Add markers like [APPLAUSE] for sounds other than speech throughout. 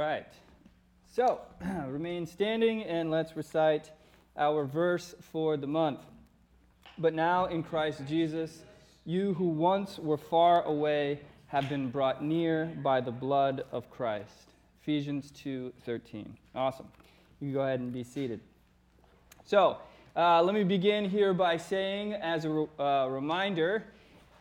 right. So, [CLEARS THROAT] remain standing and let's recite our verse for the month. But now in Christ Jesus, you who once were far away have been brought near by the blood of Christ. Ephesians 2:13. Awesome. You can go ahead and be seated. So, uh, let me begin here by saying, as a re- uh, reminder,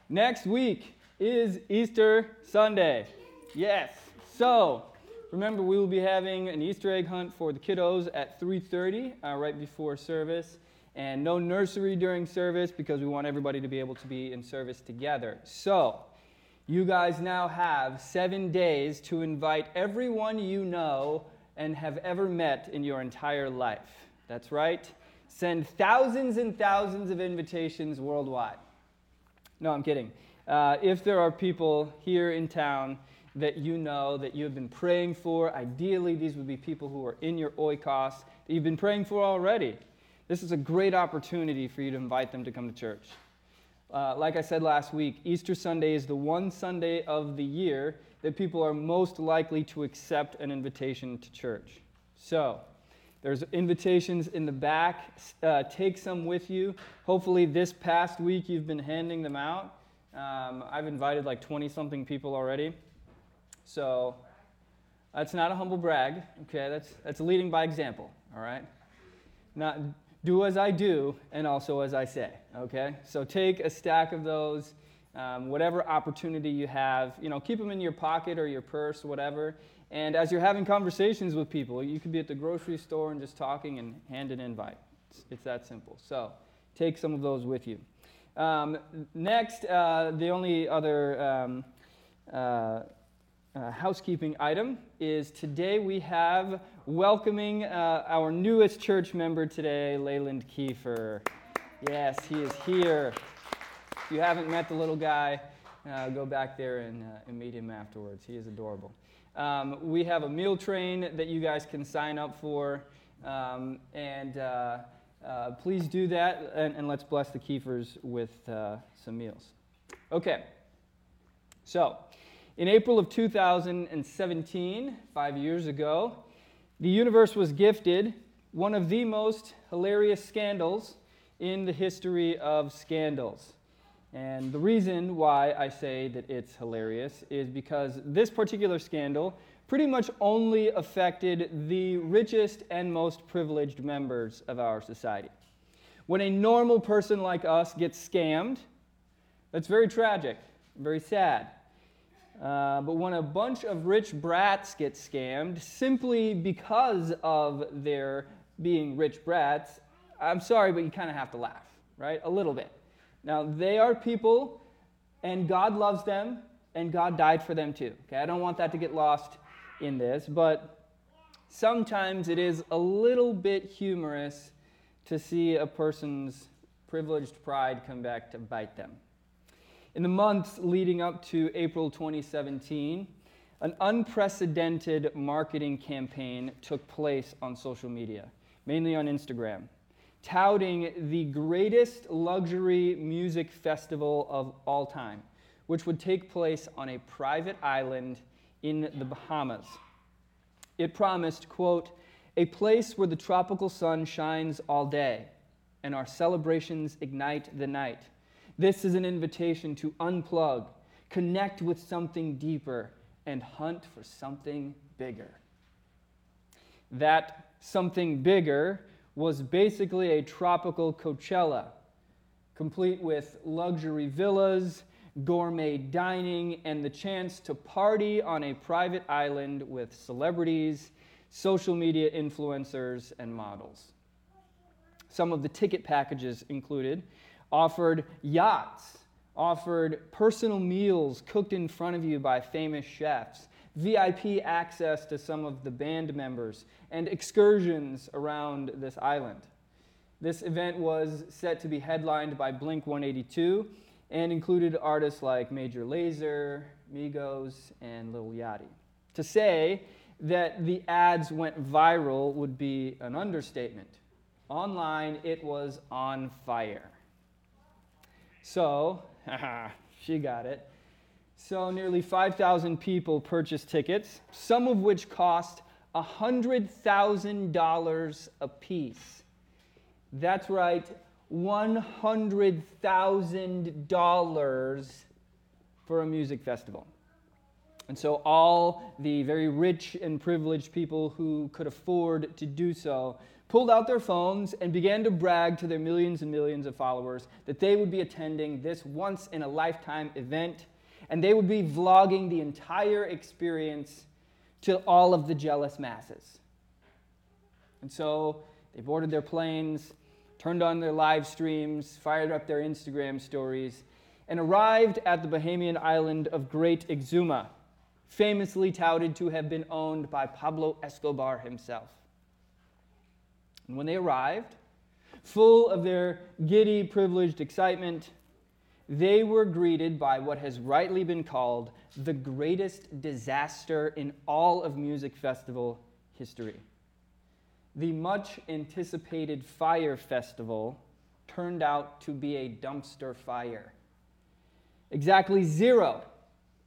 next week is Easter Sunday. Yes. So, remember we will be having an Easter egg hunt for the kiddos at 3:30 uh, right before service, and no nursery during service because we want everybody to be able to be in service together. So, you guys now have seven days to invite everyone you know and have ever met in your entire life. That's right. Send thousands and thousands of invitations worldwide. No, I'm kidding. Uh, if there are people here in town that you know that you have been praying for, ideally these would be people who are in your oikos that you've been praying for already. This is a great opportunity for you to invite them to come to church. Uh, like I said last week, Easter Sunday is the one Sunday of the year that people are most likely to accept an invitation to church. So, there's invitations in the back. Uh, take some with you. Hopefully, this past week you've been handing them out. Um, I've invited like 20 something people already. So, that's not a humble brag, okay? That's, that's leading by example, all right? Not do as I do and also as I say, okay? So, take a stack of those. Um, whatever opportunity you have, you know, keep them in your pocket or your purse, whatever, and as you're having conversations with people, you could be at the grocery store and just talking and hand an invite. It's, it's that simple. So take some of those with you. Um, next, uh, the only other um, uh, uh, housekeeping item is today we have welcoming uh, our newest church member today, Leyland Kiefer. Yes, he is here. If you haven't met the little guy, uh, go back there and, uh, and meet him afterwards. He is adorable. Um, we have a meal train that you guys can sign up for. Um, and uh, uh, please do that. And, and, let's bless the Kiefers with some meals. Okay. So, in April of 2017, five years ago, the universe was gifted one of the most hilarious scandals in the history of scandals. And the reason why I say that it's hilarious is because this particular scandal pretty much only affected the richest and most privileged members of our society. When a normal person like us gets scammed, that's very tragic, very sad. Uh, but when a bunch of rich brats get scammed simply because of their being rich brats, I'm sorry, but you kind of have to laugh, right? A little bit. Now, they are people, and God loves them, and God died for them too. Okay, I don't want that to get lost in this, but sometimes it is a little bit humorous to see a person's privileged pride come back to bite them. In the months leading up to April 2017, an unprecedented marketing campaign took place on social media, mainly on Instagram touting the greatest luxury music festival of all time, which would take place on a private island in the Bahamas. It promised, quote, a place where the tropical sun shines all day and our celebrations ignite the night. This is an invitation to unplug, connect with something deeper, and hunt for something bigger. That something bigger was basically a tropical Coachella, complete with luxury villas, gourmet dining, and the chance to party on a private island with celebrities, social media influencers, and models. Some of the ticket packages included offered yachts, offered personal meals cooked in front of you by famous chefs, VIP access to some of the band members, and excursions around this island. This event was set to be headlined by Blink 182 and included artists like Major Lazer, Migos, and Lil Yachty. To say that the ads went viral would be an understatement. Online, it was on fire. So, [LAUGHS] she got it. So, nearly 5,000 people purchased tickets, some of which cost $100,000 apiece. That's right, $100,000 for a music festival. And so all the very rich and privileged people who could afford to do so pulled out their phones and began to brag to their millions and millions of followers that they would be attending this once in a lifetime event and they would be vlogging the entire experience to all of the jealous masses. And so they boarded their planes, turned on their live streams, fired up their Instagram stories, and arrived at the Bahamian island of Great Exuma, famously touted to have been owned by Pablo Escobar himself. And when they arrived, full of their giddy, privileged excitement, they were greeted by what has rightly been called the greatest disaster in all of music festival history. The much anticipated Fyre Festival turned out to be a dumpster fire. Exactly zero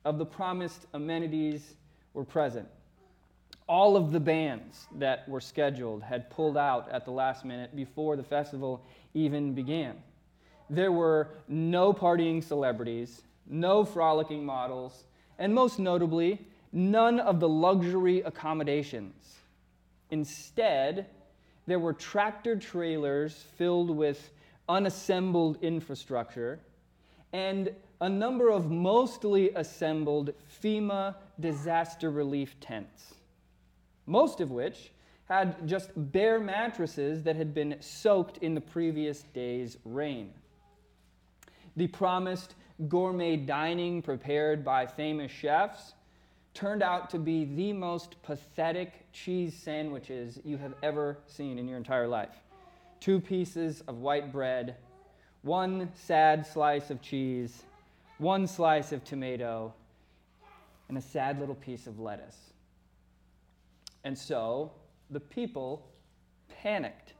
of the promised amenities were present. All of the bands that were scheduled had pulled out at the last minute before the festival even began. There were no partying celebrities, no frolicking models, and most notably, none of the luxury accommodations. Instead, there were tractor trailers filled with unassembled infrastructure and a number of mostly assembled FEMA disaster relief tents, most of which had just bare mattresses that had been soaked in the previous day's rain. The promised gourmet dining prepared by famous chefs turned out to be the most pathetic cheese sandwiches you have ever seen in your entire life. Two pieces of white bread, one sad slice of cheese, one slice of tomato, and a sad little piece of lettuce. And so the people panicked.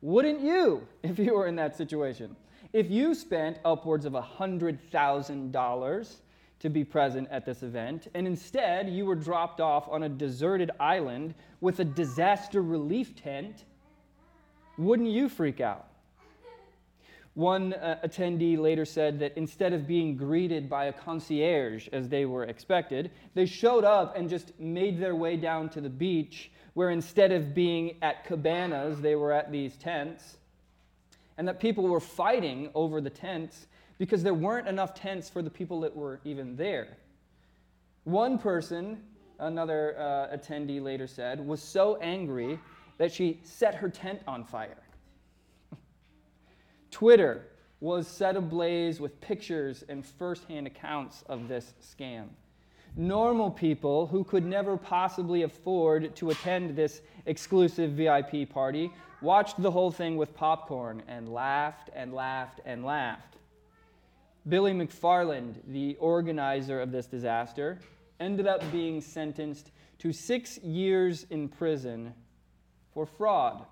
Wouldn't you [LAUGHS] if you were in that situation? If you spent upwards of $100,000 to be present at this event, and instead you were dropped off on a deserted island with a disaster relief tent, wouldn't you freak out? One uh, attendee later said that instead of being greeted by a concierge as they were expected, they showed up and just made their way down to the beach, where instead of being at cabanas, they were at these tents and that people were fighting over the tents because there weren't enough tents for the people that were even there. One person, another uh, attendee later said, was so angry that she set her tent on fire. Twitter was set ablaze with pictures and firsthand accounts of this scam. Normal people who could never possibly afford to attend this exclusive VIP party watched the whole thing with popcorn and laughed and laughed and laughed. Billy McFarland, the organizer of this disaster, ended up being sentenced to six years in prison for fraud.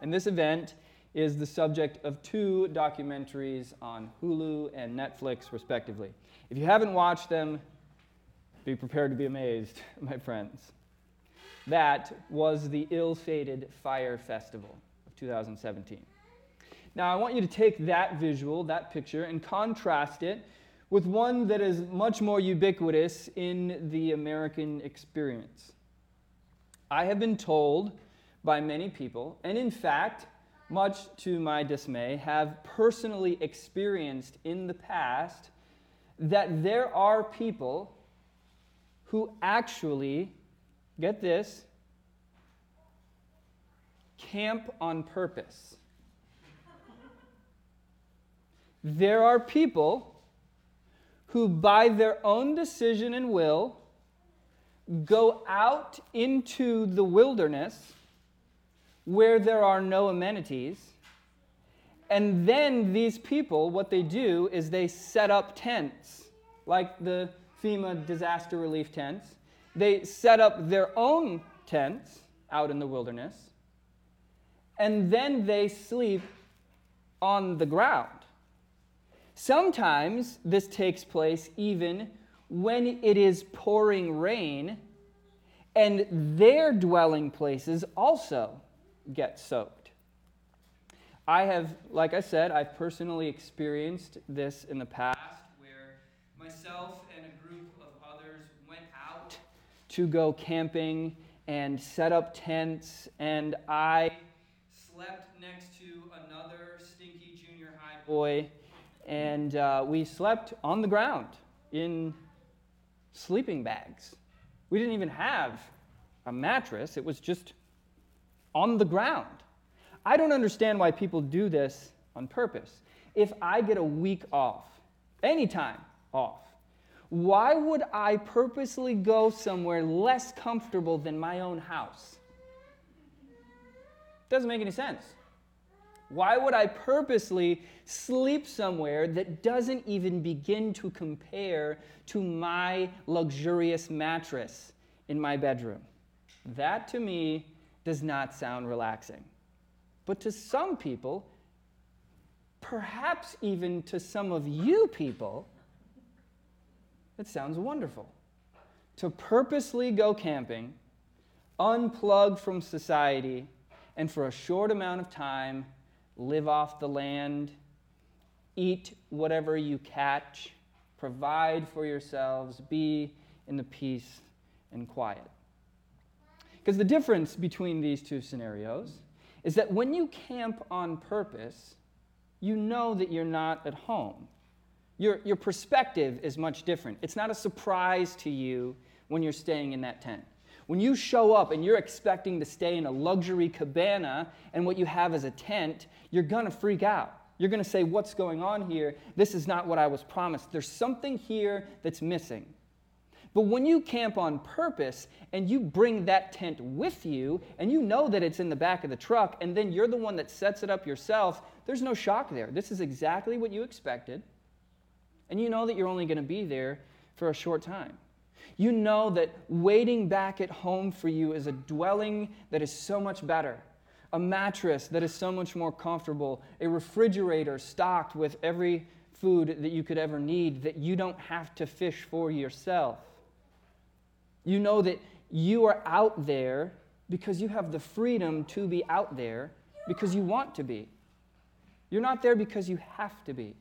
And this event is the subject of two documentaries on Hulu and Netflix, respectively. If you haven't watched them, be prepared to be amazed, [LAUGHS] my friends. That was the ill fated Fyre Festival of 2017. Now, I want you to take that visual, that picture, and contrast it with one that is much more ubiquitous in the American experience. I have been told by many people, and in fact, much to my dismay, have personally experienced in the past that there are people who actually get this, camp on purpose. There are people who, by their own decision and will, go out into the wilderness where there are no amenities. And then these people, what they do is they set up tents, like the FEMA disaster relief tents, they set up their own tents out in the wilderness, and then they sleep on the ground. Sometimes this takes place even when it is pouring rain and their dwelling places also get soaked. I have, like I said, I've personally experienced this in the past where myself and a group of others went out to go camping and set up tents, and I slept next to another stinky junior high boy, and uh, we slept on the ground in sleeping bags. We didn't even have a mattress, it was just on the ground. I don't understand why people do this on purpose. If I get a week off, anytime off, why would I purposely go somewhere less comfortable than my own house? Doesn't make any sense. Why would I purposely sleep somewhere that doesn't even begin to compare to my luxurious mattress in my bedroom? That to me does not sound relaxing. But to some people, perhaps even to some of you people, it sounds wonderful. To purposely go camping, unplug from society, and for a short amount of time, live off the land, eat whatever you catch, provide for yourselves, be in the peace and quiet. Because the difference between these two scenarios is that when you camp on purpose, you know that you're not at home. Your, your perspective is much different. It's not a surprise to you when you're staying in that tent. When you show up and you're expecting to stay in a luxury cabana and what you have is a tent, you're to freak out. You're to say, What's going on here? This is not what I was promised. There's something here that's missing. But when you camp on purpose and you bring that tent with you and you know that it's in the back of the truck and then you're the one that sets it up yourself, there's no shock there. This is exactly what you expected. And you know that you're only going to be there for a short time. You know that waiting back at home for you is a dwelling that is so much better, a mattress that is so much more comfortable, a refrigerator stocked with every food that you could ever need that you don't have to fish for yourself. You know that you are out there because you have the freedom to be out there because you want to be. You're not there because you have to be.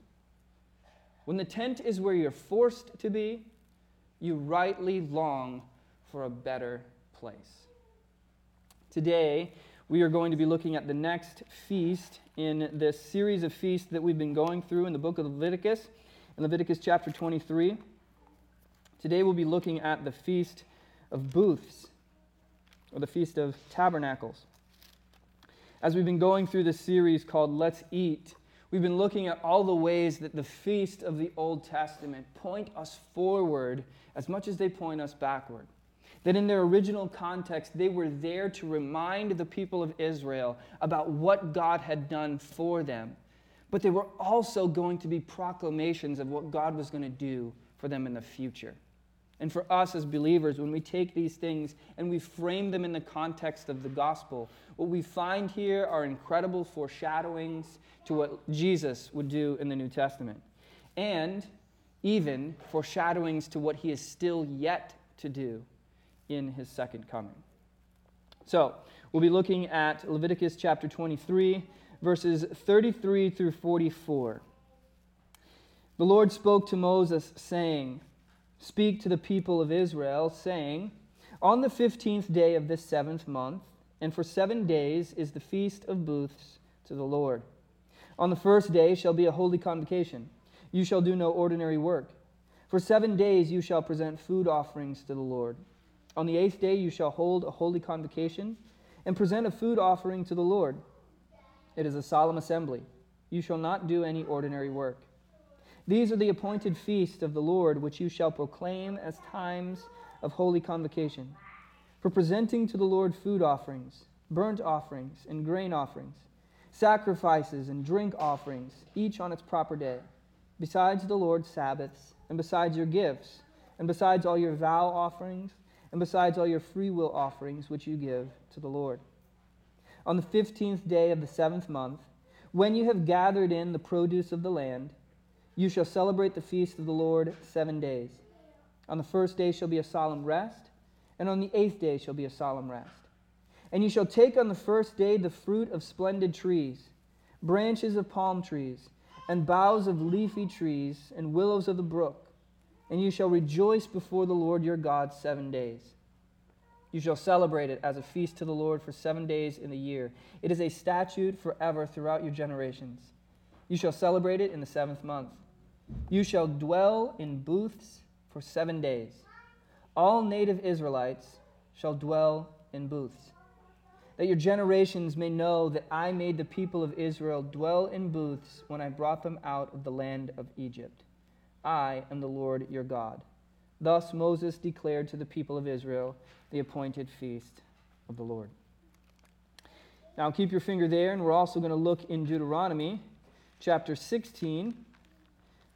When the tent is where you're forced to be, you rightly long for a better place. Today, we are going to be looking at the next feast in this series of feasts that we've been going through in the book of Leviticus, in Leviticus chapter 23. Today, we'll be looking at the feast of booths, or the Feast of Tabernacles. As we've been going through this series called Let's Eat, we've been looking at all the ways that the feast of the Old Testament point us forward as much as they point us backward. That in their original context, they were there to remind the people of Israel about what God had done for them. But they were also going to be proclamations of what God was going to do for them in the future. And for us as believers, when we take these things and we frame them in the context of the gospel, what we find here are incredible foreshadowings to what Jesus would do in the New Testament. And even foreshadowings to what he is still yet to do in his second coming. So, we'll be looking at Leviticus chapter 23, verses 33 through 44. The Lord spoke to Moses, saying, Speak to the people of Israel, saying, On the fifteenth day of this seventh month, and for seven days is the feast of booths to the Lord. On the first day shall be a holy convocation. You shall do no ordinary work. For seven days you shall present food offerings to the Lord. On the eighth day you shall hold a holy convocation and present a food offering to the Lord. It is a solemn assembly. You shall not do any ordinary work. These are the appointed feasts of the Lord, which you shall proclaim as times of holy convocation, for presenting to the Lord food offerings, burnt offerings, and grain offerings, sacrifices and drink offerings, each on its proper day, besides the Lord's Sabbaths, and besides your gifts, and besides all your vow offerings, and besides all your free will offerings which you give to the Lord. On the fifteenth day of the seventh month, when you have gathered in the produce of the land, you shall celebrate the feast of the Lord seven days. On the first day shall be a solemn rest, and on the eighth day shall be a solemn rest. And you shall take on the first day the fruit of splendid trees, branches of palm trees, and boughs of leafy trees, and willows of the brook, and you shall rejoice before the Lord your God seven days. You shall celebrate it as a feast to the Lord for seven days in the year. It is a statute forever throughout your generations. You shall celebrate it in the seventh month. You shall dwell in booths for seven days. All native Israelites shall dwell in booths, that your generations may know that I made the people of Israel dwell in booths when I brought them out of the land of Egypt. I am the Lord your God. Thus Moses declared to the people of Israel the appointed feast of the Lord. Now keep your finger there, and we're also going to look in Deuteronomy chapter 16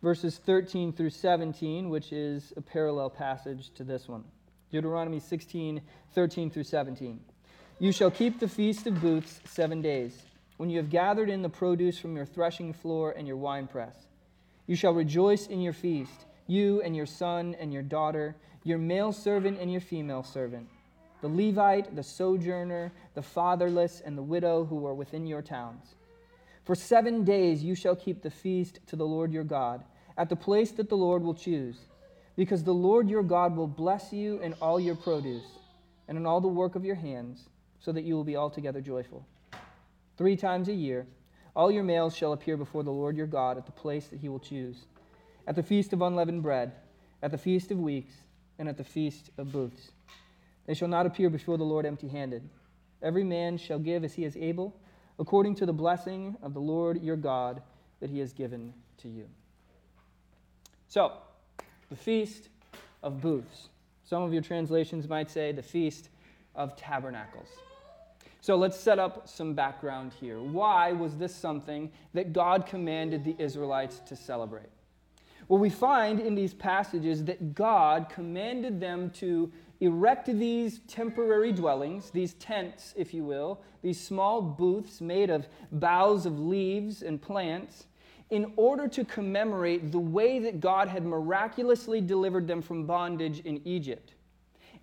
verses 13 through 17, which is a parallel passage to this one. Deuteronomy 16, 13 through 17. You shall keep the feast of booths seven days, when you have gathered in the produce from your threshing floor and your winepress. You shall rejoice in your feast, you and your son and your daughter, your male servant and your female servant, the Levite, the sojourner, the fatherless, and the widow who are within your towns. For seven days you shall keep the feast to the Lord your God, at the place that the Lord will choose, because the Lord your God will bless you in all your produce and in all the work of your hands, so that you will be altogether joyful. Three times a year, all your males shall appear before the Lord your God at the place that he will choose, at the feast of unleavened bread, at the feast of weeks, and at the feast of booths. They shall not appear before the Lord empty handed. Every man shall give as he is able according to the blessing of the Lord your God that he has given to you. So, the Feast of Booths. Some of your translations might say the Feast of Tabernacles. So let's set up some background here. Why was this something that God commanded the Israelites to celebrate? Well, we find in these passages that God commanded them to erect these temporary dwellings, these tents, if you will, these small booths made of boughs of leaves and plants, in order to commemorate the way that God had miraculously delivered them from bondage in Egypt.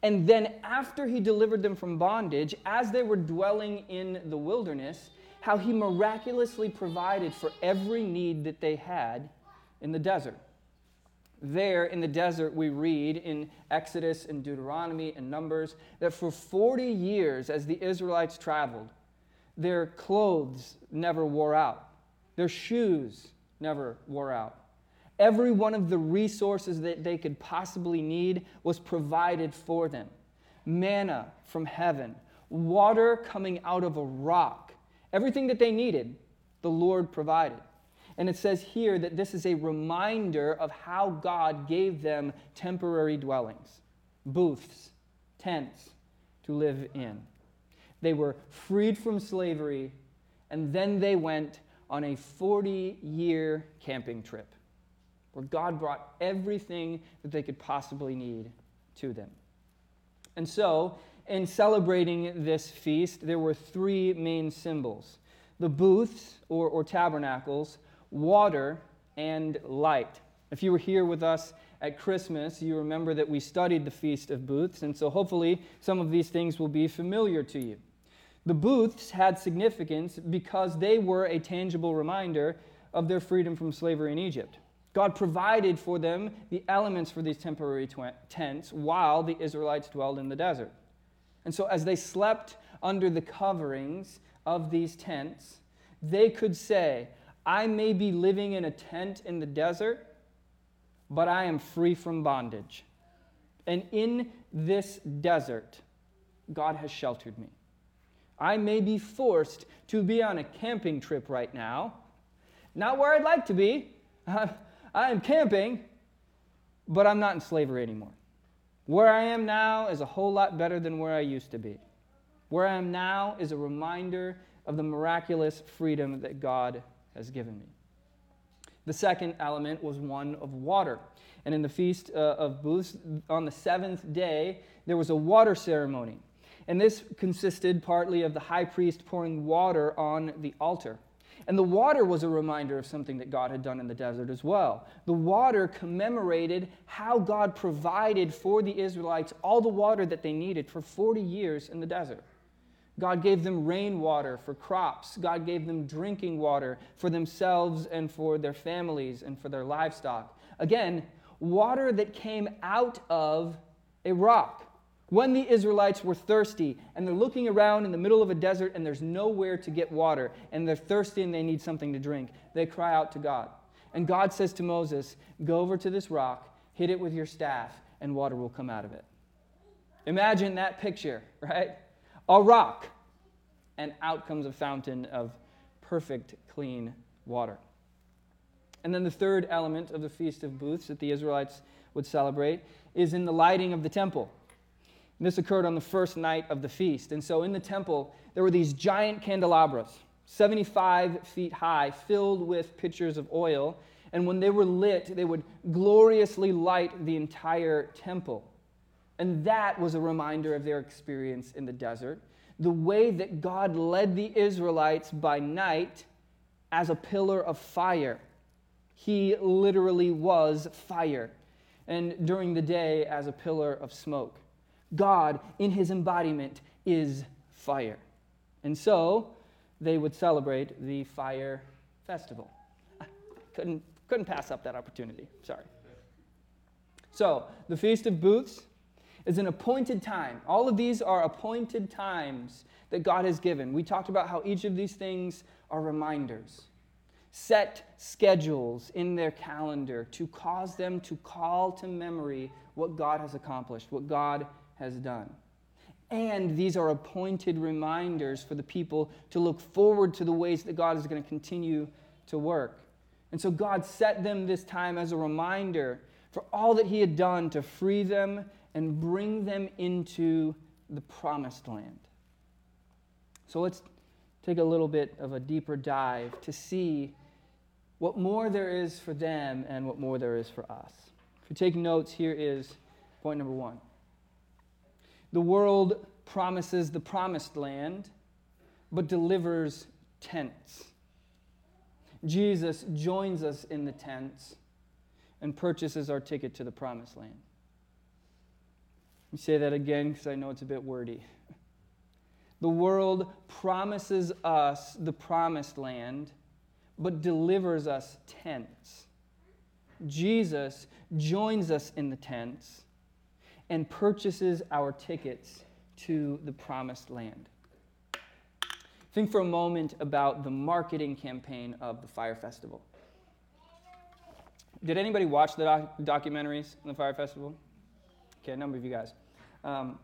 And then, after he delivered them from bondage, as they were dwelling in the wilderness, how he miraculously provided for every need that they had in the desert. There in the desert, we read in Exodus and Deuteronomy and Numbers that for 40 years, as the Israelites traveled, their clothes never wore out, their shoes never wore out. Every one of the resources that they could possibly need was provided for them manna from heaven, water coming out of a rock. Everything that they needed, the Lord provided. And it says here that this is a reminder of how God gave them temporary dwellings, booths, tents to live in. They were freed from slavery, and then they went on a 40 year camping trip where God brought everything that they could possibly need to them. And so, in celebrating this feast, there were three main symbols the booths or, or tabernacles water, and light. If you were here with us at Christmas, you remember that we studied the Feast of Booths, and so hopefully some of these things will be familiar to you. The booths had significance because they were a tangible reminder of their freedom from slavery in Egypt. God provided for them the elements for these temporary tw- tents while the Israelites dwelled in the desert. And so, as they slept under the coverings of these tents, they could say, I may be living in a tent in the desert, but I am free from bondage. And in this desert, God has sheltered me. I may be forced to be on a camping trip right now, not where I'd like to be. [LAUGHS] I am camping, but I'm not in slavery anymore. Where I am now is a whole lot better than where I used to be. Where I am now is a reminder of the miraculous freedom that God has given me. The second element was one of water. And in the Feast uh, of Booths, on the seventh day, there was a water ceremony. And this consisted partly of the high priest pouring water on the altar. And the water was a reminder of something that God had done in the desert as well. The water commemorated how God provided for the Israelites all the water that they needed for 40 years in the desert. God gave them rainwater for crops. God gave them drinking water for themselves and for their families and for their livestock. Again, water that came out of a rock. When the Israelites were thirsty and they're looking around in the middle of a desert and there's nowhere to get water and they're thirsty and they need something to drink, they cry out to God. And God says to Moses, Go over to this rock, hit it with your staff, and water will come out of it. Imagine that picture, [LAUGHS] right? A rock, and out comes a fountain of perfect, clean water. And then the third element of the Feast of Booths that the Israelites would celebrate is in the lighting of the temple. And this occurred on the first night of the feast. And so in the temple, there were these giant candelabras, 75 feet high, filled with pitchers of oil. And when they were lit, they would gloriously light the entire temple. And that was a reminder of their experience in the desert. The way that God led the Israelites by night as a pillar of fire. He literally was fire. And during the day as a pillar of smoke. God, in his embodiment, is fire. And so they would celebrate the fire festival. [LAUGHS] couldn't, couldn't pass up that opportunity. Sorry. So, the Feast of Booths is an appointed time. All of these are appointed times that God has given. We talked about how each of these things are reminders. Set schedules in their calendar to cause them to call to memory what God has accomplished, what God has done. And these are appointed reminders for the people to look forward to the ways that God is going to continue to work. And so God set them this time as a reminder for all that He had done to free them and bring them into the promised land. So let's take a little bit of a deeper dive to see what more there is for them and what more there is for us. If you're taking notes, here is point number one. The world promises the promised land, but delivers tents. Jesus joins us in the tents and purchases our ticket to the promised land. Me say that again because I know it's a bit wordy. The world promises us the promised land, but delivers us tents. Jesus joins us in the tents and purchases our tickets to the promised land. Think for a moment about the marketing campaign of the Fyre Festival. Did anybody watch the doc- documentaries on the Fyre Festival? Okay, a number of you guys. Um,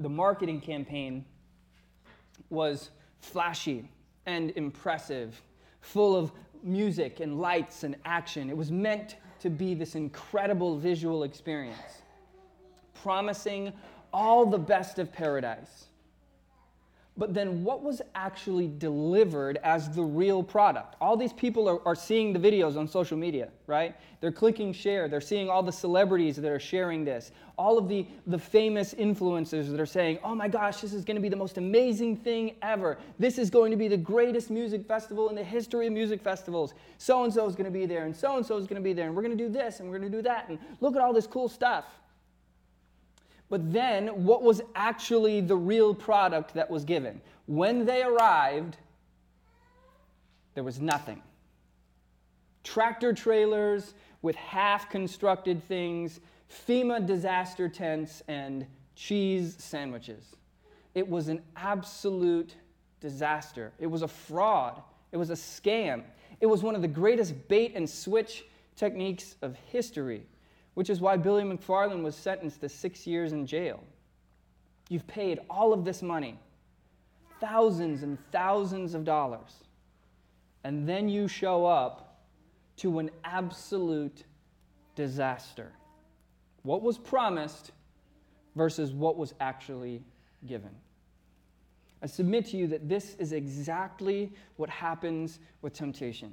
the marketing campaign was flashy and impressive, full of music and lights and action. It was meant to be this incredible visual experience, promising all the best of paradise. But then, what was actually delivered as the real product? All these people are, are seeing the videos on social media, right? They're clicking share. They're seeing all the celebrities that are sharing this. All of the, the famous influencers that are saying, oh my gosh, this is going to be the most amazing thing ever. This is going to be the greatest music festival in the history of music festivals. So and so is going to be there, and so and so is going to be there, and we're going to do this, and we're going to do that, and look at all this cool stuff. But then, what was actually the real product that was given? When they arrived, there was nothing. Tractor trailers with half constructed things, FEMA disaster tents, and cheese sandwiches. It was an absolute disaster. It was a fraud. It was a scam. It was one of the greatest bait and switch techniques of history which is why Billy McFarland was sentenced to six years in jail. You've paid all of this money, thousands and thousands of dollars, and then you show up to an absolute disaster. What was promised versus what was actually given. I submit to you that this is exactly what happens with temptation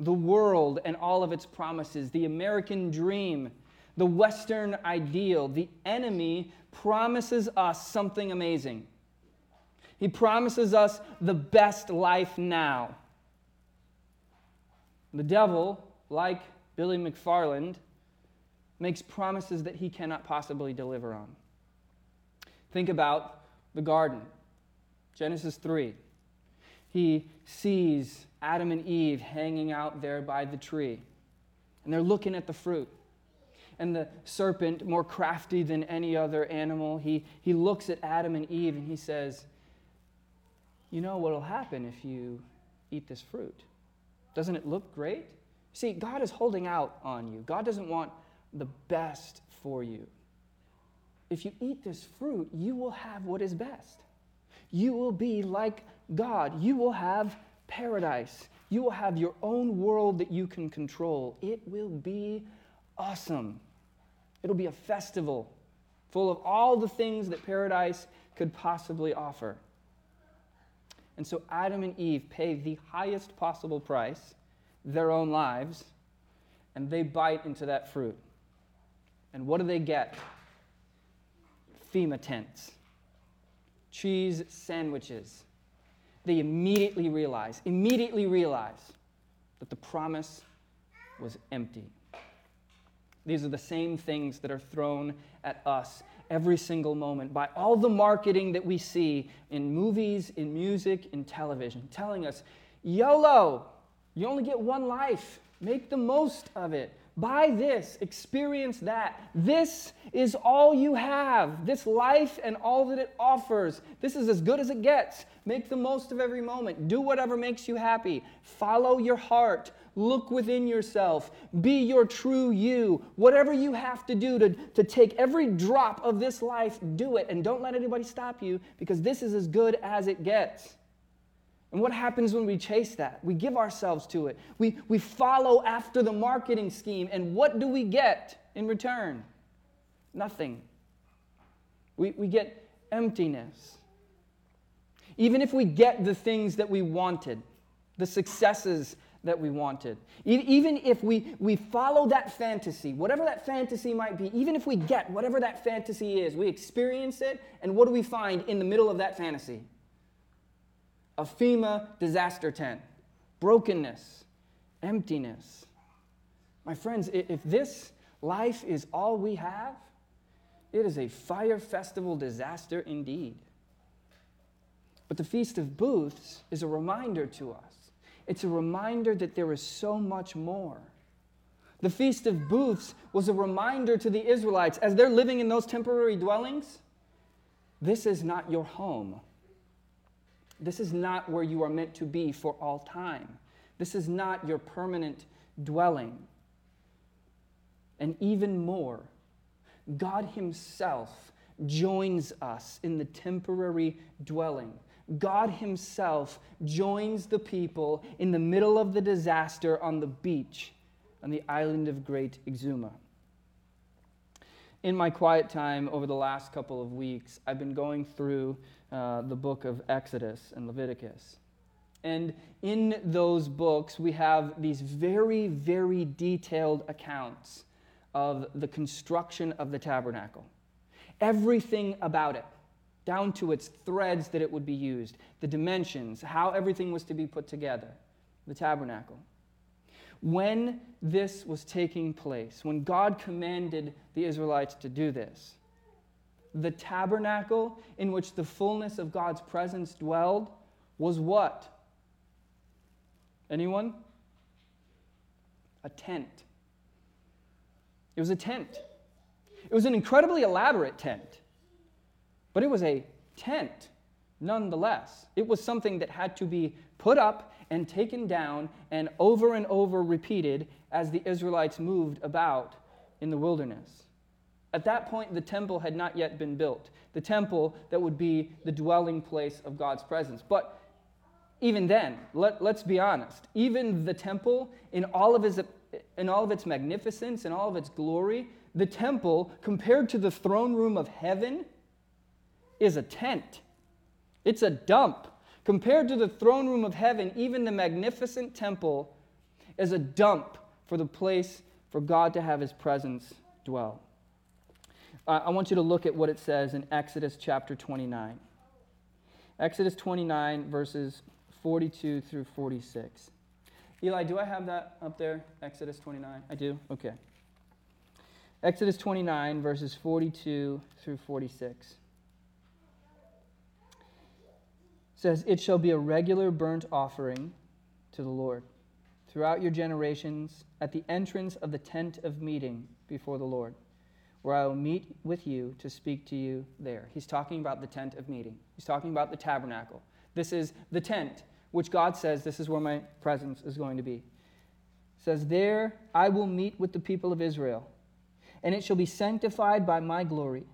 the world and all of its promises, the American dream, the Western ideal, the enemy promises us something amazing. He promises us the best life now. The devil, like Billy McFarland, makes promises that he cannot possibly deliver on. Think about the garden. Genesis 3. He sees Adam and Eve hanging out there by the tree, and they're looking at the fruit. And the serpent, more crafty than any other animal, he, he looks at Adam and Eve and he says, You know what will happen if you eat this fruit? Doesn't it look great? See, God is holding out on you. God doesn't want the best for you. If you eat this fruit, you will have what is best. You will be like God. You will have paradise. You will have your own world that you can control. It will be awesome. It'll be a festival full of all the things that paradise could possibly offer. And so Adam and Eve pay the highest possible price, their own lives, and they bite into that fruit. And what do they get? FEMA tents, cheese sandwiches. They immediately realize, immediately realize that the promise was empty. These are the same things that are thrown at us every single moment by all the marketing that we see in movies, in music, in television, telling us, YOLO, you only get one life, make the most of it. Buy this, experience that. This is all you have. This life and all that it offers. This is as good as it gets. Make the most of every moment. Do whatever makes you happy. Follow your heart. Look within yourself. Be your true you. Whatever you have to do to, to take every drop of this life, do it. And don't let anybody stop you because this is as good as it gets. And what happens when we chase that? We give ourselves to it. We, we follow after the marketing scheme. And what do we get in return? Nothing. We, we get emptiness. Even if we get the things that we wanted, the successes that we wanted. Even if we, we follow that fantasy, whatever that fantasy might be, even if we get whatever that fantasy is, we experience it, and what do we find in the middle of that fantasy? A FEMA disaster tent, brokenness, emptiness. My friends, if this life is all we have, it is a Fyre festival disaster indeed. But the Feast of Booths is a reminder to us it's a reminder that there is so much more. The Feast of Booths was a reminder to the Israelites as they're living in those temporary dwellings this is not your home. This is not where you are meant to be for all time. This is not your permanent dwelling. And even more, God Himself joins us in the temporary dwelling God Himself joins the people in the middle of the disaster on the beach on the island of Great Exuma. In my quiet time over the last couple of weeks, I've been going through uh, the book of Exodus and Leviticus. And in those books, we have these very, very detailed accounts of the construction of the tabernacle. Everything about it down to its threads that it would be used, the dimensions, how everything was to be put together, the tabernacle. When this was taking place, when God commanded the Israelites to do this, the tabernacle in which the fullness of God's presence dwelled was what? Anyone? A tent. It was a tent. It was an incredibly elaborate tent. But it was a tent nonetheless. It was something that had to be put up and taken down and over and over repeated as the Israelites moved about in the wilderness. At that point, the temple had not yet been built, the temple that would be the dwelling place of God's presence. But even then, let, us be honest, even the temple, in all, of its, in all of its magnificence and all of its glory, the temple, compared to the throne room of heaven, is a tent, it's a dump. Compared to the throne room of heaven, even the magnificent temple is a dump for the place for God to have his presence dwell. I want you to look at what it says in Exodus chapter 29. Exodus 29, verses 42 through 46. Eli, do I have that up there? Exodus 29? I do? Okay. Exodus 29, verses 42 through 46. says, It shall be a regular burnt offering to the Lord throughout your generations at the entrance of the tent of meeting before the Lord, where I will meet with you to speak to you there. He's talking about the tent of meeting, he's talking about the tabernacle. This is the tent, which God says this is where my presence is going to be. It says, There I will meet with the people of Israel, and it shall be sanctified by my glory.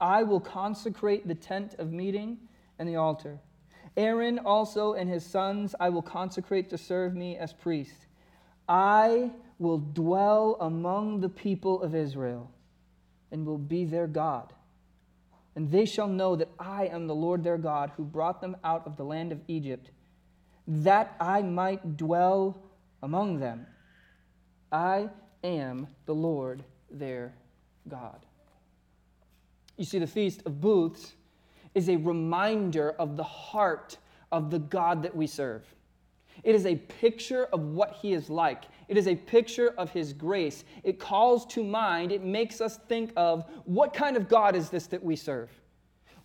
I will consecrate the tent of meeting and the altar. Aaron also and his sons I will consecrate to serve me as priests. I will dwell among the people of Israel and will be their God. And they shall know that I am the Lord their God who brought them out of the land of Egypt, that I might dwell among them. I am the Lord their God. You see, the Feast of Booths is a reminder of the heart of the God that we serve. It is a picture of what he is like. It is a picture of his grace. It calls to mind, it makes us think of what kind of God is this that we serve?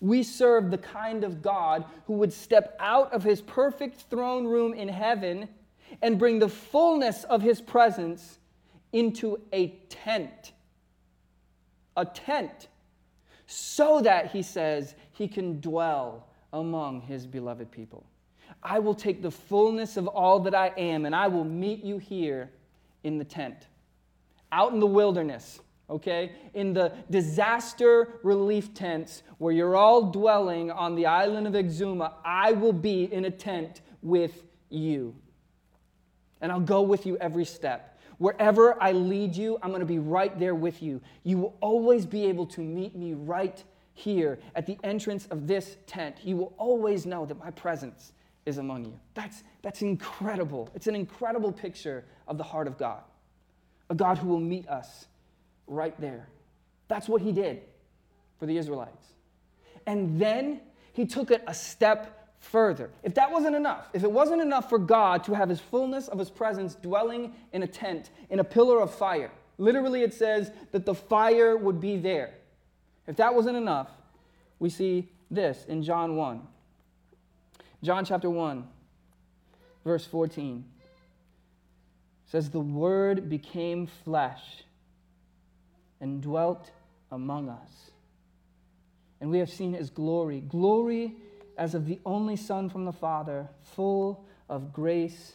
We serve the kind of God who would step out of his perfect throne room in heaven and bring the fullness of his presence into a tent. A tent so that, he says, he can dwell among his beloved people. I will take the fullness of all that I am, and I will meet you here in the tent, out in the wilderness, okay? In the disaster relief tents where you're all dwelling on the island of Exuma, I will be in a tent with you. And I'll go with you every step. Wherever I lead you, I'm going to be right there with you. You will always be able to meet me right here at the entrance of this tent. You will always know that my presence is among you. That's, that's incredible. It's an incredible picture of the heart of God, a God who will meet us right there. That's what he did for the Israelites. And then he took it a step further. If that wasn't enough, if it wasn't enough for God to have his fullness of his presence dwelling in a tent, in a pillar of fire, literally it says that the fire would be there. If that wasn't enough, we see this in John 1. John chapter 1, verse 14 says, The Word became flesh and dwelt among us. And we have seen his glory. Glory as of the only Son from the Father, full of grace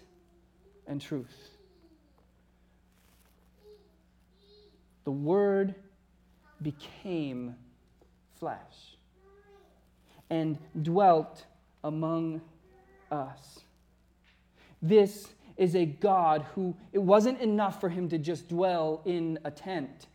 and truth. The Word became flesh and dwelt among us. This is a God who, it wasn't enough for him to just dwell in a tent.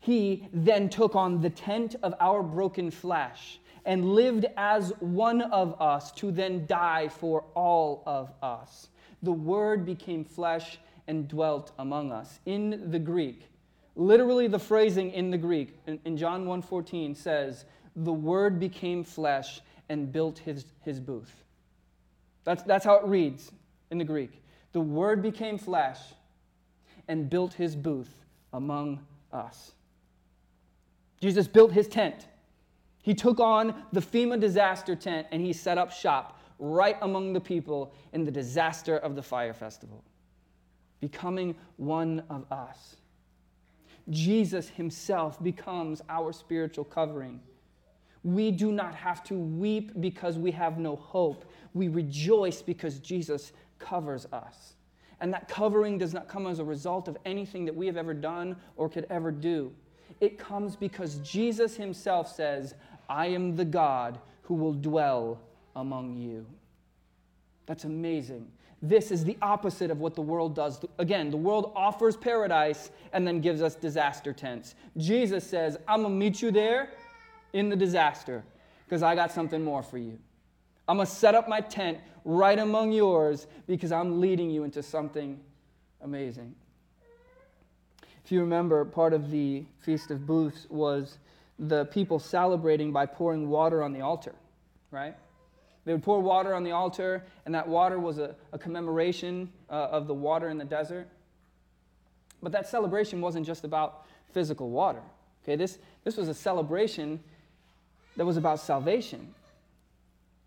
He then took on the tent of our broken flesh and lived as one of us to then die for all of us. The Word became flesh and dwelt among us. In the Greek, literally the phrasing in the Greek in, John 1:14 says, "The Word became flesh and built his, his booth." That's, that's how it reads in the Greek. The Word became flesh and built his booth among us. Jesus built his tent. He took on the FEMA disaster tent and he set up shop right among the people in the disaster of the Fyre festival, becoming one of us. Jesus himself becomes our spiritual covering. We do not have to weep because we have no hope. We rejoice because Jesus covers us. And that covering does not come as a result of anything that we have ever done or could ever do. It comes because Jesus himself says, I am the God who will dwell among you. That's amazing. This is the opposite of what the world does. Again, the world offers paradise and then gives us disaster tents. Jesus says, I'm going to meet you there in the disaster because I got something more for you. I'm going to set up my tent right among yours because I'm leading you into something amazing. If you remember, part of the Feast of Booths was the people celebrating by pouring water on the altar, right? They would pour water on the altar, and that water was a, a commemoration uh, of the water in the desert. But that celebration wasn't just about physical water. Okay, this, this was a celebration that was about salvation.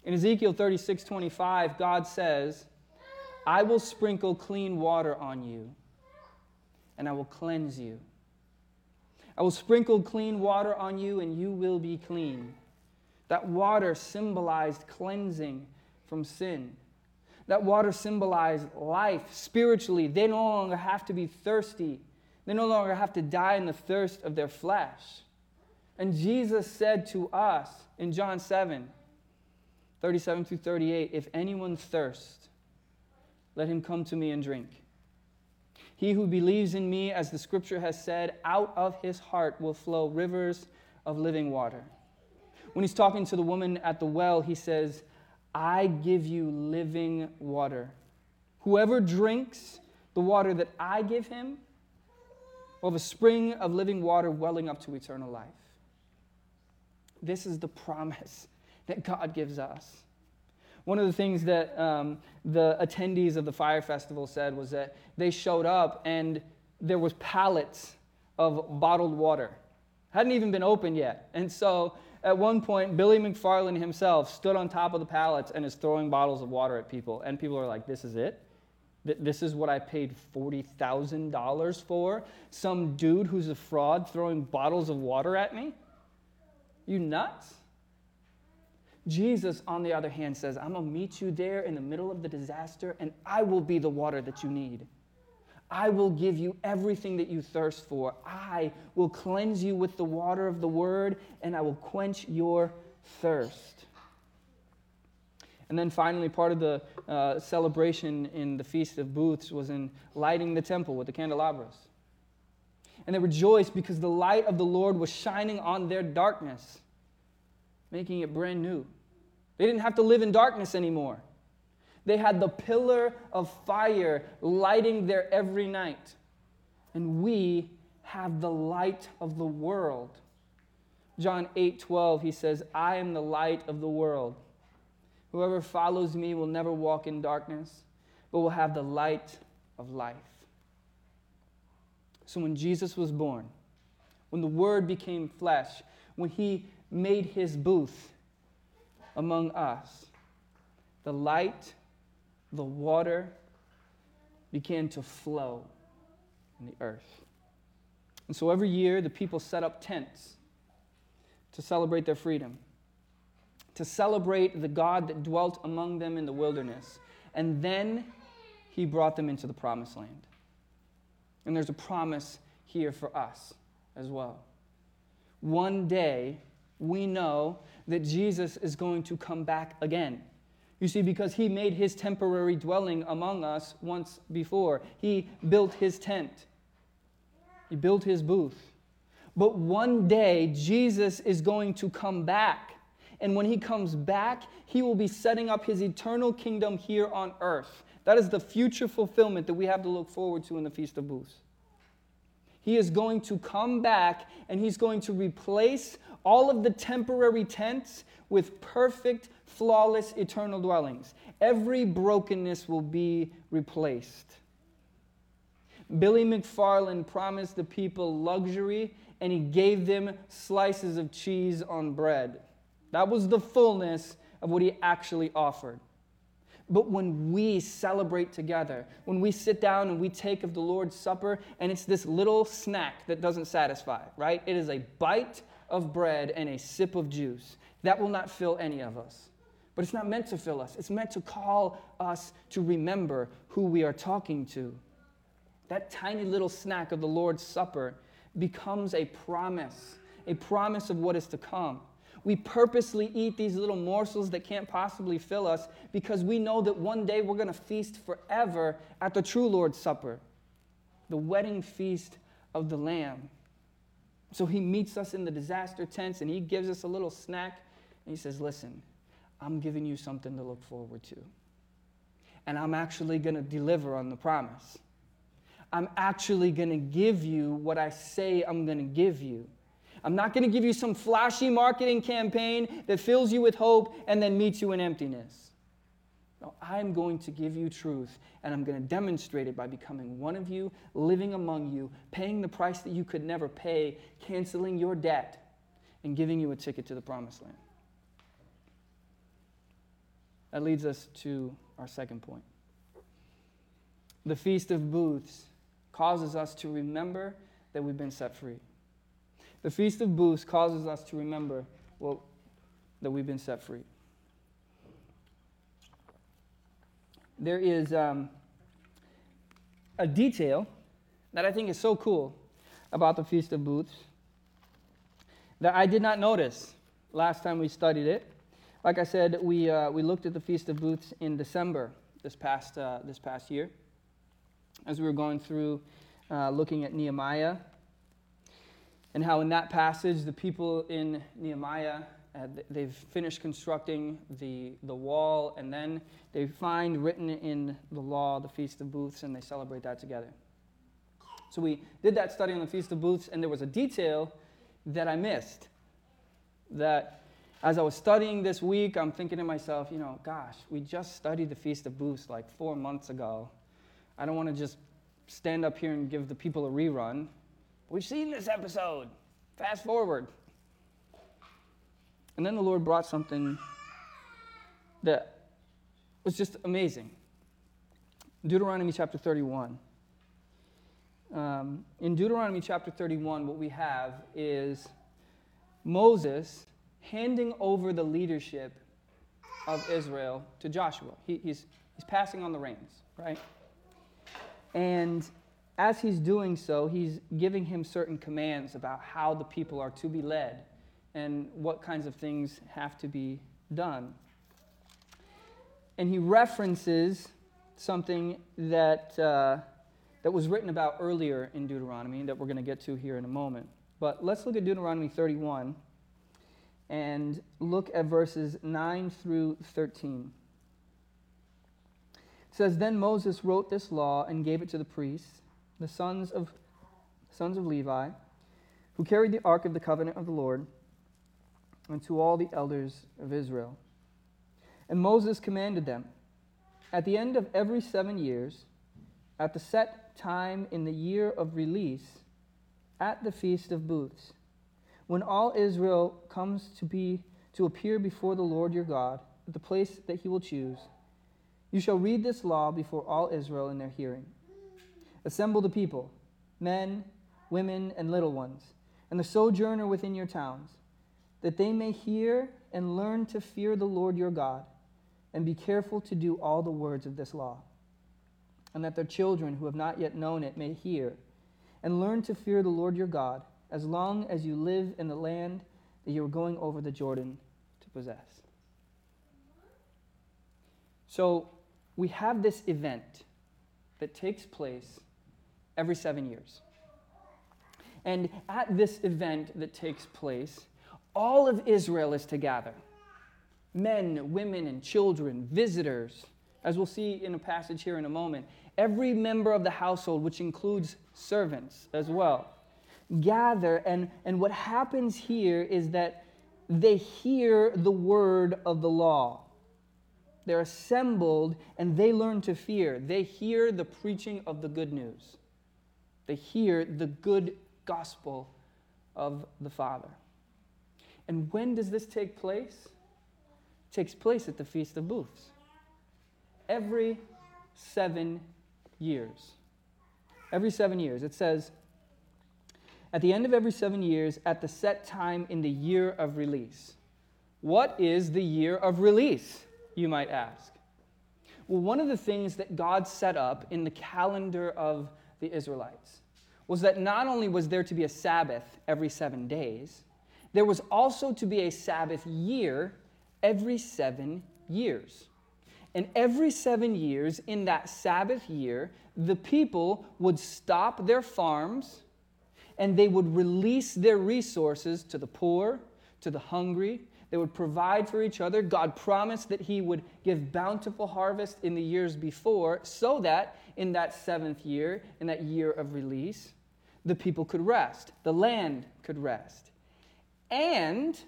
In Ezekiel 36 25, God says, I will sprinkle clean water on you, and I will cleanse you. I will sprinkle clean water on you, and you will be clean. That water symbolized cleansing from sin. That water symbolized life spiritually. They no longer have to be thirsty, they no longer have to die in the thirst of their flesh. And Jesus said to us in John 7 37 through 38 If anyone thirsts, let him come to me and drink. He who believes in me, as the scripture has said, out of his heart will flow rivers of living water. When he's talking to the woman at the well, he says, I give you living water. Whoever drinks the water that I give him will have a spring of living water welling up to eternal life. This is the promise [LAUGHS] that God gives us. One of the things that um, the attendees of the Fyre festival said was that they showed up and there was pallets of bottled water. Hadn't even been opened yet. And so at one point, Billy McFarland himself stood on top of the pallets and is throwing bottles of water at people. And people are like, this is it? This is what I paid $40,000 for? Some dude who's a fraud throwing bottles of water at me? You nuts? Jesus, on the other hand, says, I'm going to meet you there in the middle of the disaster, and I will be the water that you need. I will give you everything that you thirst for. I will cleanse you with the water of the word, and I will quench your thirst. And then finally, part of the uh, celebration in the Feast of Booths was in lighting the temple with the candelabras. And they rejoiced because the light of the Lord was shining on their darkness, making it brand new. They didn't have to live in darkness anymore. They had the pillar of fire lighting their every night. And we have the light of the world. John 8 12, he says, I am the light of the world. Whoever follows me will never walk in darkness, but will have the light of life. So when Jesus was born, when the Word became flesh, when he made his booth among us, the light the water began to flow in the earth. And so every year, the people set up tents to celebrate their freedom, to celebrate the God that dwelt among them in the wilderness. And then he brought them into the promised land. And there's a promise here for us as well. One day, we know that Jesus is going to come back again. You see, because he made his temporary dwelling among us once before, he built his tent, he built his booth. But one day, Jesus is going to come back. And when he comes back, he will be setting up his eternal kingdom here on earth. That is the future fulfillment that we have to look forward to in the Feast of Booths. He is going to come back and he's going to replace all of the temporary tents with perfect, flawless, eternal dwellings. Every brokenness will be replaced. Billy McFarland promised the people luxury and he gave them slices of cheese on bread. That was the fullness of what he actually offered. But when we celebrate together, when we sit down and we take of the Lord's Supper, and it's this little snack that doesn't satisfy, right? It is a bite of bread and a sip of juice. That will not fill any of us. But it's not meant to fill us, it's meant to call us to remember who we are talking to. That tiny little snack of the Lord's Supper becomes a promise, a promise of what is to come. We purposely eat these little morsels that can't possibly fill us because we know that one day we're going to feast forever at the true Lord's Supper, the wedding feast of the Lamb. So he meets us in the disaster tents and he gives us a little snack and he says, Listen, I'm giving you something to look forward to. And I'm actually going to deliver on the promise. I'm actually going to give you what I say I'm going to give you. I'm not going to give you some flashy marketing campaign that fills you with hope and then meets you in emptiness. No, I'm going to give you truth, and I'm going to demonstrate it by becoming one of you, living among you, paying the price that you could never pay, canceling your debt, and giving you a ticket to the promised land. That leads us to our second point. The Feast of Booths causes us to remember that we've been set free. The Feast of Booths causes us to remember well, that we've been set free. There is um, a detail that I think is so cool about the Feast of Booths that I did not notice last time we studied it. Like I said, we, uh, we looked at the Feast of Booths in December this past, uh, this past year as we were going through uh, looking at Nehemiah and how in that passage the people in Nehemiah uh, they've finished constructing the, the wall and then they find written in the law the feast of booths and they celebrate that together. So we did that study on the feast of booths and there was a detail that i missed. That as i was studying this week i'm thinking to myself you know gosh we just studied the feast of booths like four months ago. I don't want to just stand up here and give the people a rerun. We've seen this episode. Fast forward. And then the Lord brought something that was just amazing. Deuteronomy chapter 31. Um, in Deuteronomy chapter 31, what we have is Moses handing over the leadership of Israel to Joshua. He, he's, he's passing on the reins, right? And as he's doing so, he's giving him certain commands about how the people are to be led and what kinds of things have to be done. And he references something that, uh, that was written about earlier in Deuteronomy that we're going to get to here in a moment. But let's look at Deuteronomy 31 and look at verses 9 through 13 It says then Moses wrote this law and gave it to the priests, the sons of sons of Levi, who carried the ark of the covenant of the Lord, and to all the elders of Israel. And Moses commanded them, at the end of every 7 years, at the set time in the year of release, at the feast of booths, when all Israel comes to be to appear before the Lord your God, at the place that he will choose, you shall read this law before all Israel in their hearing. Assemble the people, men, women, and little ones, and the sojourner within your towns, that they may hear and learn to fear the Lord your God, and be careful to do all the words of this law. And that their children who have not yet known it may hear and learn to fear the Lord your God, as long as you live in the land that you are going over the Jordan to possess. So, we have this event that takes place every seven years. And at this event that takes place, all of Israel is to gather men, women, and children, visitors, as we'll see in a passage here in a moment. Every member of the household, which includes servants as well, gather. And, and what happens here is that they hear the word of the law. They're assembled and they learn to fear. They hear the preaching of the good news, they hear the good gospel of the Father. And when does this take place? It takes place at the Feast of Booths. Every seven years. Every seven years. It says, at the end of every seven years, at the set time in the year of release. What is the year of release? you might ask? Well, one of the things that God set up in the calendar of the Israelites was that not only was there to be a Sabbath every seven days, there was also to be a Sabbath year every seven years. And every seven years, in that Sabbath year, the people would stop their farms and they would release their resources to the poor, to the hungry, they would provide for each other. God promised that He would give bountiful harvest in the years before, so that in that seventh year, in that year of release, the people could rest, the land could rest. And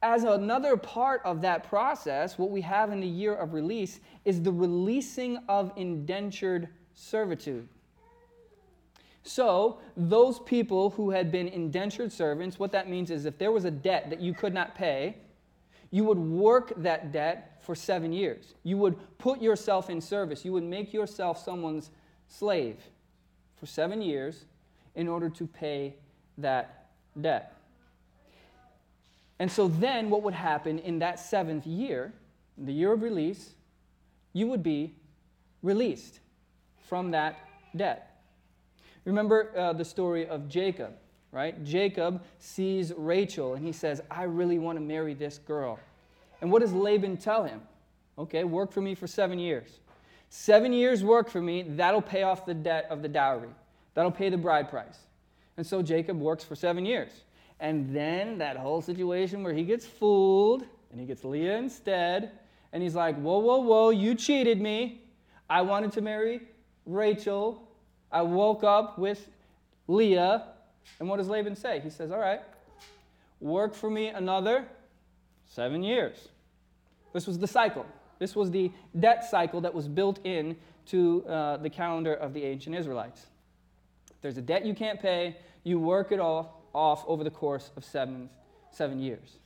as another part of that process, what we have in the year of release is the releasing of indentured servitude. So, those people who had been indentured servants, what that means is if there was a debt that you could not pay, you would work that debt for seven years. You would put yourself in service. You would make yourself someone's slave for seven years in order to pay that debt. And so then what would happen in that seventh year, the year of release, you would be released from that debt. Remember uh, the story of Jacob, right? Jacob sees Rachel and he says, I really want to marry this girl. And what does Laban tell him? Okay, work for me for seven years. Seven years work for me, that'll pay off the debt of the dowry. That'll pay the bride price. And so Jacob works for seven years. And then that whole situation where he gets fooled and he gets Leah instead. And he's like, Whoa, whoa, whoa, you cheated me. I wanted to marry Rachel. I woke up with Leah. And what does Laban say? He says, All right, work for me another seven years. This was the cycle. This was the debt cycle that was built in to uh, the calendar of the ancient Israelites. If there's a debt you can't pay, you work it off, off over the course of seven, seven years.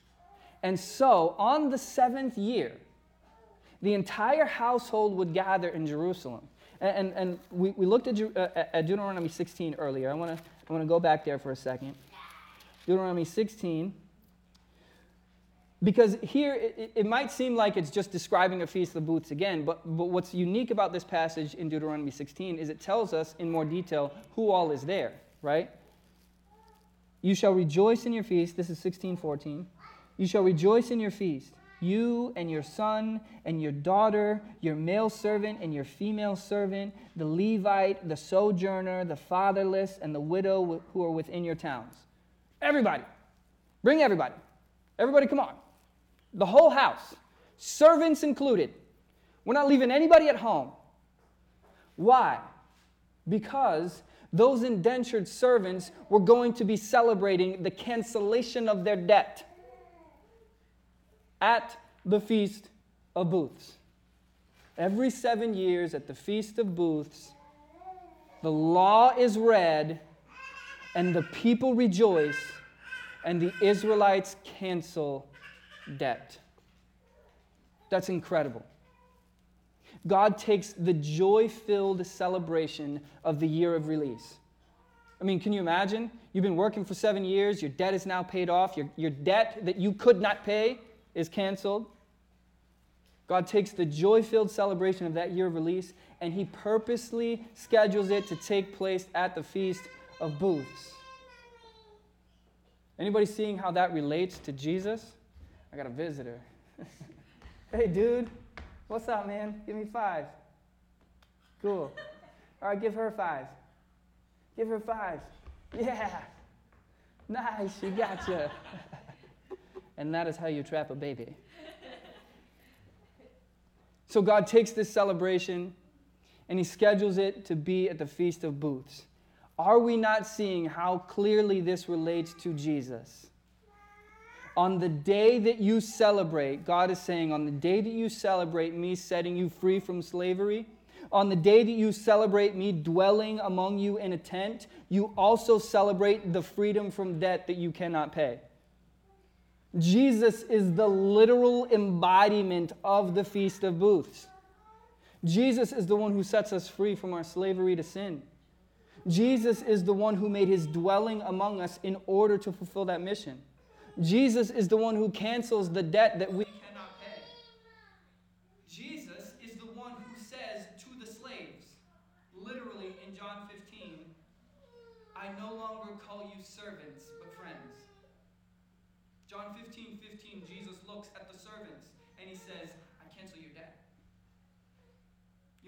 And so, on the seventh year, the entire household would gather in Jerusalem. And, and, we, we looked at, uh, at Deuteronomy 16 earlier. I want to I wanna go back there for a second. Deuteronomy 16. Because here it, it, might seem like it's just describing a Feast of Booths again, but, but what's unique about this passage in Deuteronomy 16 is it tells us in more detail who all is there, right? You shall rejoice in your feast. This is 1614. You shall rejoice in your feast, you and your son and your daughter, your male servant and your female servant, the Levite, the sojourner, the fatherless, and the widow who are within your towns. Everybody. Bring everybody. Everybody, come on. The whole house, servants included. We're not leaving anybody at home. Why? Because those indentured servants were going to be celebrating the cancellation of their debt at the Feast of Booths. Every seven years at the Feast of Booths, the law is read, and the people rejoice, and the Israelites cancel debt. That's incredible. God takes the joy filled celebration of the year of release. I mean, can you imagine? You've been working for seven years, your debt is now paid off, your, your debt that you could not pay is canceled. God takes the joy filled celebration of that year of release and He purposely schedules it to take place at the Feast of Booths. Anybody seeing how that relates to Jesus? I got a visitor. [LAUGHS] hey, dude. What's up, man? Give me five. Cool. All right, give her five. Give her five. Yeah. [LAUGHS] Nice, you. [LAUGHS] and that is how you trap a baby. So God takes this celebration and he schedules it to be at the Feast of Booths. Are we not seeing how clearly this relates to Jesus? On the day that you celebrate, God is saying, on the day that you celebrate me setting you free from slavery, on the day that you celebrate me dwelling among you in a tent, you also celebrate the freedom from debt that you cannot pay. Jesus is the literal embodiment of the Feast of Booths. Jesus is the one who sets us free from our slavery to sin. Jesus is the one who made his dwelling among us in order to fulfill that mission. Jesus is the one who cancels the debt that we cannot pay. Jesus is the one who says to the slaves, literally in John 15, I no longer call you servants, but friends. John 15, 15, Jesus looks at the servants and he says, I cancel your debt.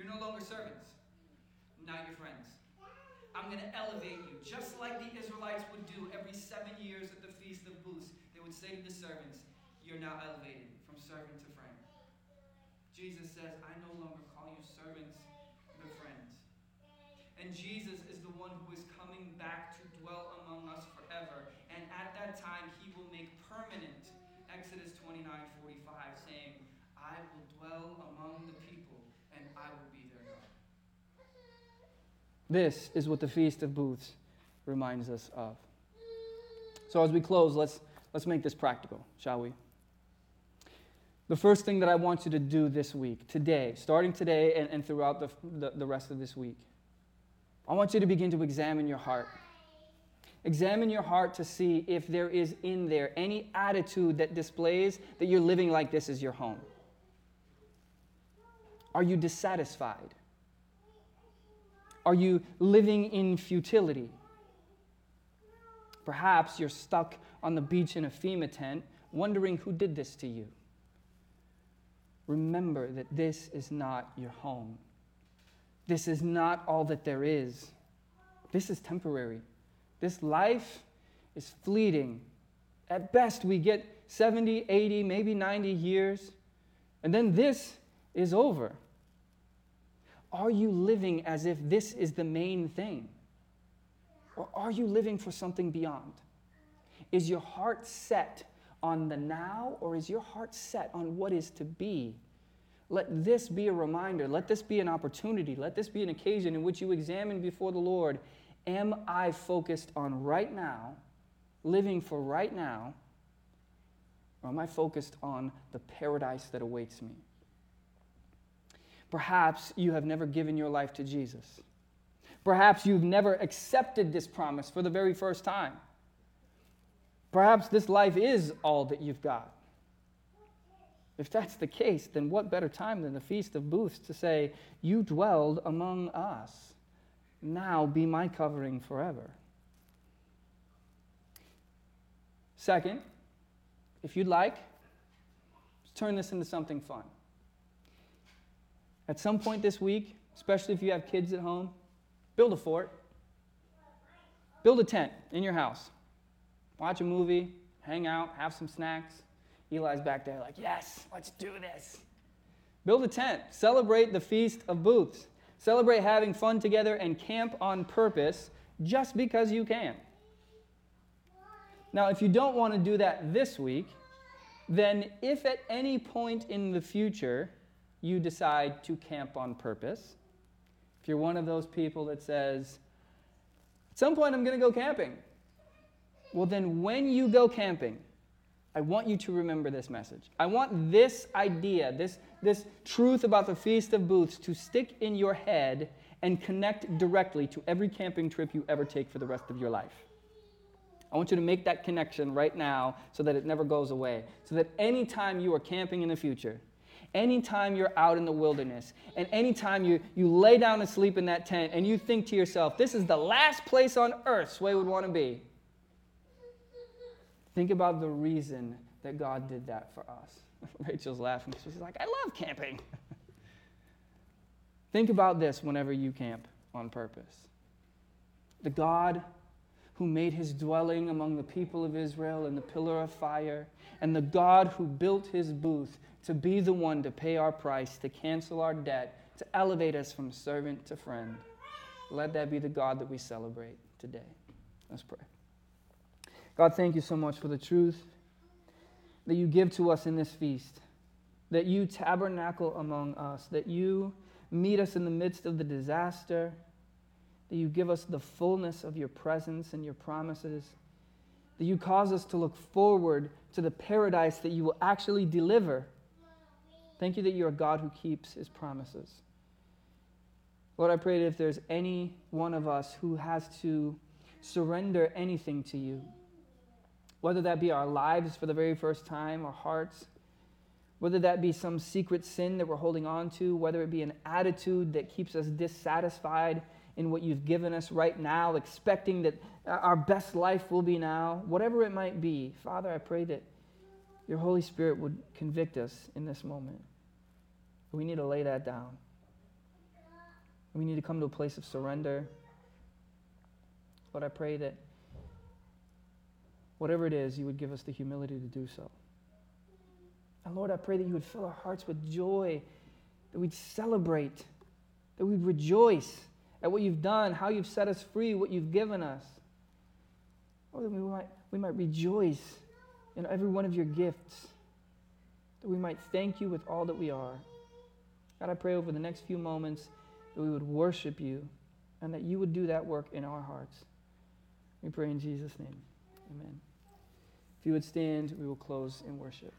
You're no longer servants. Now you're friends. I'm going to elevate you, just like the Israelites would do every seven years at the Feast of Booths. They would say to the servants, You're now elevated from servant to friend. Jesus says, I no longer call you servants, but friends. And Jesus is the one who is coming back to dwell among us forever. And at that time, he will make 29 45, saying, I will dwell among the people, and I will be their God. This is what the Feast of Booths reminds us of. So as we close, let's, let's make this practical, shall we? The first thing that I want you to do this week, today, starting today and, and throughout the, the, the rest of this week, I want you to begin to examine your heart. Examine your heart to see if there is in there any attitude that displays that you're living like this is your home. Are you dissatisfied? Are you living in futility? Perhaps you're stuck on the beach in a FEMA tent, wondering who did this to you. Remember that this is not your home. This is not all that there is. This is temporary. This life is fleeting. At best, we get 70, 80, maybe 90 years, and then this is over. Are you living as if this is the main thing? Or are you living for something beyond? Is your heart set on the now, or is your heart set on what is to be? Let this be a reminder. Let this be an opportunity. Let this be an occasion in which you examine before the Lord Am I focused on right now, living for right now, or am I focused on the paradise that awaits me? Perhaps you have never given your life to Jesus. Perhaps you've never accepted this promise for the very first time. Perhaps this life is all that you've got. If that's the case, then what better time than the Feast of Booths to say, You dwelled among us. Now be my covering forever. Second, if you'd like, turn this into something fun. At some point this week, especially if you have kids at home, build a fort. Build a tent in your house. Watch a movie, hang out, have some snacks. Eli's back there, like, yes, let's do this. Build a tent. Celebrate the Feast of Booths. Celebrate having fun together and camp on purpose just because you can. Now, if you don't want to do that this week, then if at any point in the future you decide to camp on purpose, if you're one of those people that says, at some point I'm going to go camping, well, then when you go camping, I want you to remember this message. I want this idea, this, this truth about the Feast of Booths to stick in your head and connect directly to every camping trip you ever take for the rest of your life. I want you to make that connection right now so that it never goes away. So that anytime you are camping in the future, anytime you're out in the wilderness, and anytime you, you lay down to sleep in that tent and you think to yourself, this is the last place on earth Sway would want to be, Think about the reason that God did that for us. [LAUGHS] Rachel's laughing. She's like, I love camping. [LAUGHS] Think about this whenever you camp on purpose. The God who made his dwelling among the people of Israel in the pillar of fire, and the God who built his booth to be the one to pay our price, to cancel our debt, to elevate us from servant to friend. Let that be the God that we celebrate today. Let's pray. God, thank you so much for the truth that you give to us in this feast, that you tabernacle among us, that you meet us in the midst of the disaster, that you give us the fullness of your presence and your promises, that you cause us to look forward to the paradise that you will actually deliver. Thank you that you're a God who keeps his promises. Lord, I pray that if there's any one of us who has to surrender anything to you, whether that be our lives for the very first time, our hearts, whether that be some secret sin that we're holding on to, whether it be an attitude that keeps us dissatisfied in what you've given us right now, expecting that our best life will be now, whatever it might be, Father, I pray that your Holy Spirit would convict us in this moment. We need to lay that down. We need to come to a place of surrender. Lord, I pray that whatever it is, you would give us the humility to do so. And Lord, I pray that you would fill our hearts with joy, that we'd celebrate, that we'd rejoice at what you've done, how you've set us free, what you've given us. Lord, that we might, we might rejoice in every one of your gifts. that we might thank you with all that we are. God, I pray over the next few moments that we would worship you and that you would do that work in our hearts. We pray in Jesus' name. Amen. If you would stand, we will close in worship.